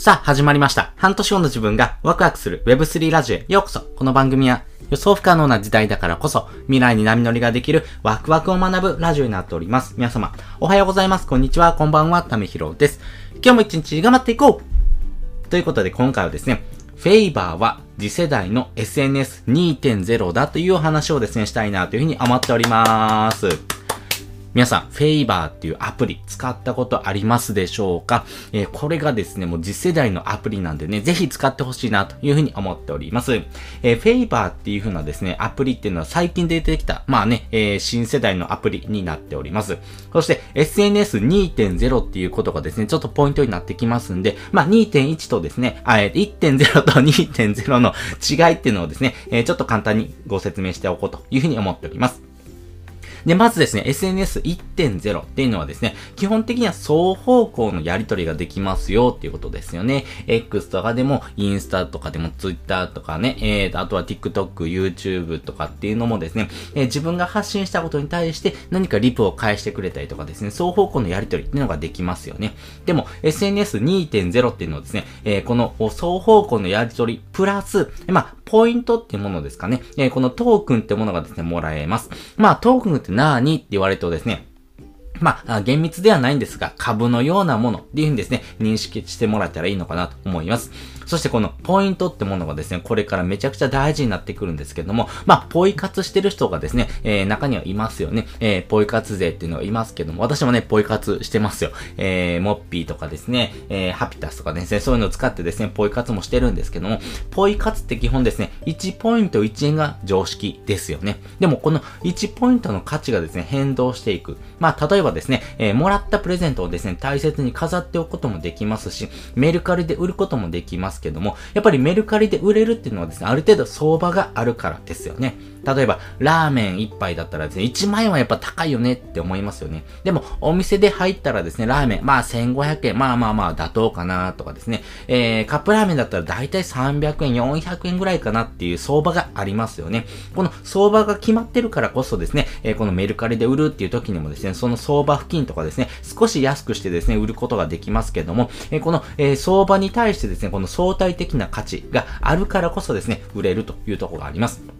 さあ、始まりました。半年後の自分がワクワクする Web3 ラジオへようこそ。この番組は予想不可能な時代だからこそ未来に波乗りができるワクワクを学ぶラジオになっております。皆様、おはようございます。こんにちは。こんばんは。ためひろです。今日も一日頑張っていこうということで今回はですね、フェイバーは次世代の SNS2.0 だというお話をですね、したいなというふうに思っております。皆さん、フェイバーっていうアプリ使ったことありますでしょうか、えー、これがですね、もう次世代のアプリなんでね、ぜひ使ってほしいなというふうに思っております。えー、フェイバーっていう風なですね、アプリっていうのは最近出てきた、まあね、えー、新世代のアプリになっております。そして SNS2.0 っていうことがですね、ちょっとポイントになってきますんで、まあ2.1とですね、あ、えー、1.0と2.0の違いっていうのをですね、え、ちょっと簡単にご説明しておこうというふうに思っております。で、まずですね、SNS1.0 っていうのはですね、基本的には双方向のやり取りができますよっていうことですよね。X とかでも、インスタとかでも、Twitter とかね、えーと、あとは TikTok、YouTube とかっていうのもですね、えー、自分が発信したことに対して何かリプを返してくれたりとかですね、双方向のやり取りっていうのができますよね。でも、SNS2.0 っていうのはですね、えー、この双方向のやり取り、プラス、まあ、ポイントっていうものですかね。えー、このトークンってものがですね、もらえます。まあ、トークンって何って言われるとですね、まあ、厳密ではないんですが、株のようなものっていうふうにですね、認識してもらえたらいいのかなと思います。そしてこのポイントってものがですね、これからめちゃくちゃ大事になってくるんですけども、まあ、ポイ活してる人がですね、えー、中にはいますよね。えー、ポイ活勢っていうのがいますけども、私もね、ポイ活してますよ。えー、モッピーとかですね、えー、ハピタスとかですね、そういうのを使ってですね、ポイ活もしてるんですけども、ポイ活って基本ですね、1ポイント1円が常識ですよね。でもこの1ポイントの価値がですね、変動していく。まあ、例えばですね、えー、もらったプレゼントをですね、大切に飾っておくこともできますし、メルカリで売ることもできますけども、やっぱりメルカリで売れるっていうのはですね、ある程度相場があるからですよね。例えば、ラーメン1杯だったらですね、1万円はやっぱ高いよねって思いますよね。でも、お店で入ったらですね、ラーメン、まあ1500円、まあまあまあ妥当かなとかですね、えー、カップラーメンだったら大体300円、400円ぐらいかなっていう相場がありますよね。この相場が決まってるからこそですね、えー、このメルカリで売るっていう時にもですね、その相場付近とかですね、少し安くしてですね、売ることができますけども、えー、この、え相場に対してですね、この相相対的な価値があるからこそですね、売れるというところがあります。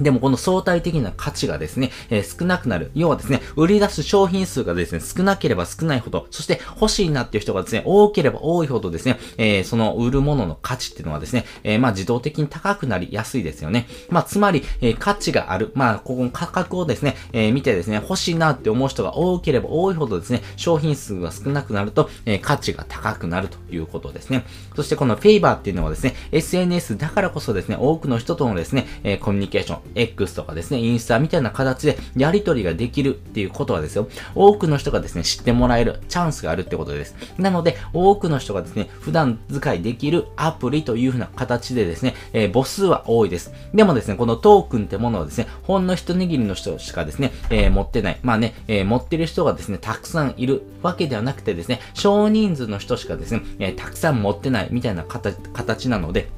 でもこの相対的な価値がですね、えー、少なくなる。要はですね、売り出す商品数がですね、少なければ少ないほど、そして欲しいなっていう人がですね、多ければ多いほどですね、えー、その売るものの価値っていうのはですね、えー、まあ自動的に高くなりやすいですよね。まあつまり、え価値がある。まあここの価格をですね、え見てですね、欲しいなって思う人が多ければ多いほどですね、商品数が少なくなると、え価値が高くなるということですね。そしてこのフェイバーっていうのはですね、SNS だからこそですね、多くの人とのですね、えコミュニケーション、X とかですね、インスタみたいな形でやり取りができるっていうことはですよ、多くの人がですね、知ってもらえるチャンスがあるってことです。なので、多くの人がですね、普段使いできるアプリというふうな形でですね、えー、母数は多いです。でもですね、このトークンってものはですね、ほんの一握りの人しかですね、えー、持ってない。まあね、えー、持ってる人がですね、たくさんいるわけではなくてですね、少人数の人しかですね、えたくさん持ってないみたいな形なので、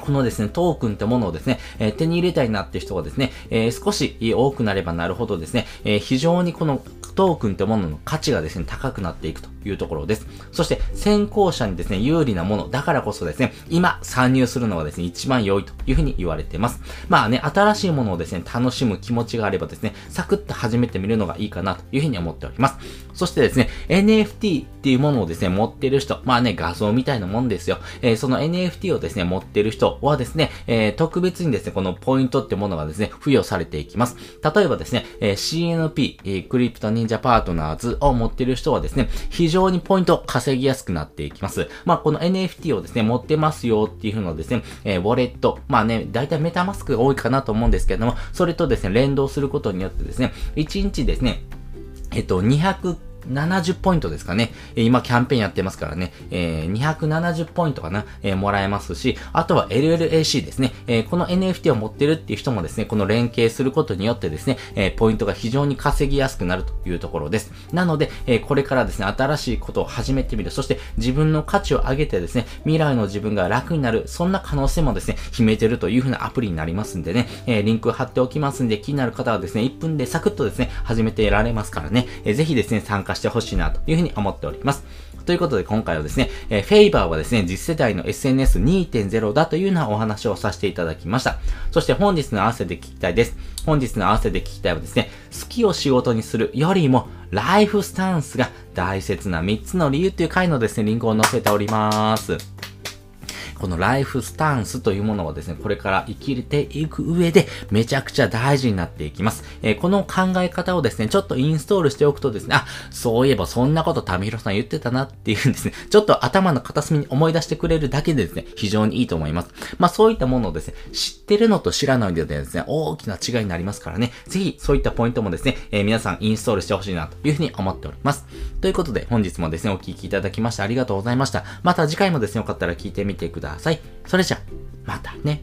このですね、トークンってものをですね、えー、手に入れたいなって人がですね、えー、少し多くなればなるほどですね、えー、非常にこのトークンってものの価値がですね、高くなっていくと。いうところです。そして、先行者にですね、有利なもの、だからこそですね、今参入するのがですね、一番良いというふうに言われています。まあね、新しいものをですね、楽しむ気持ちがあればですね、サクッと始めてみるのがいいかなというふうに思っております。そしてですね、NFT っていうものをですね、持ってる人、まあね、画像みたいなもんですよ。えー、その NFT をですね、持ってる人はですね、えー、特別にですね、このポイントってものがですね、付与されていきます。例えばですね、えー、CNP、えー、クリプト忍者パートナーズを持ってる人はですね、非常にポイント稼ぎやすくなっていきます。まあ、この NFT をですね、持ってますよっていうのをですね、えー、ウォレット、まあね、だいたいメタマスクが多いかなと思うんですけれども、それとですね、連動することによってですね、1日ですね、えっと、200 70ポイントですかね。今キャンペーンやってますからね。え、270ポイントかな、え、もらえますし、あとは LLAC ですね。え、この NFT を持ってるっていう人もですね、この連携することによってですね、え、ポイントが非常に稼ぎやすくなるというところです。なので、え、これからですね、新しいことを始めてみる。そして自分の価値を上げてですね、未来の自分が楽になる。そんな可能性もですね、秘めてるというふうなアプリになりますんでね、え、リンク貼っておきますんで、気になる方はですね、1分でサクッとですね、始めてられますからね、えー、ぜひですね、参加してほしいなというふうに思っております。ということで今回はですね、えー、フェイバーはですね、次世代の SNS2.0 だというようなお話をさせていただきました。そして本日の合わせて聞きたいです。本日の合わせて聞きたいはですね、好きを仕事にするよりも、ライフスタンスが大切な3つの理由という回のですね、リンクを載せております。このライフスタンスというものをですね、これから生きていく上でめちゃくちゃ大事になっていきます。えー、この考え方をですね、ちょっとインストールしておくとですね、あ、そういえばそんなことタミヒロさん言ってたなっていうんですね、ちょっと頭の片隅に思い出してくれるだけでですね、非常にいいと思います。まあそういったものをですね、知ってるのと知らないのでですね、大きな違いになりますからね、ぜひそういったポイントもですね、えー、皆さんインストールしてほしいなというふうに思っております。ということで、本日もですね、お聴きいただきましてありがとうございました。また次回もですね、よかったら聞いてみてくださいださい。それじゃ、またね。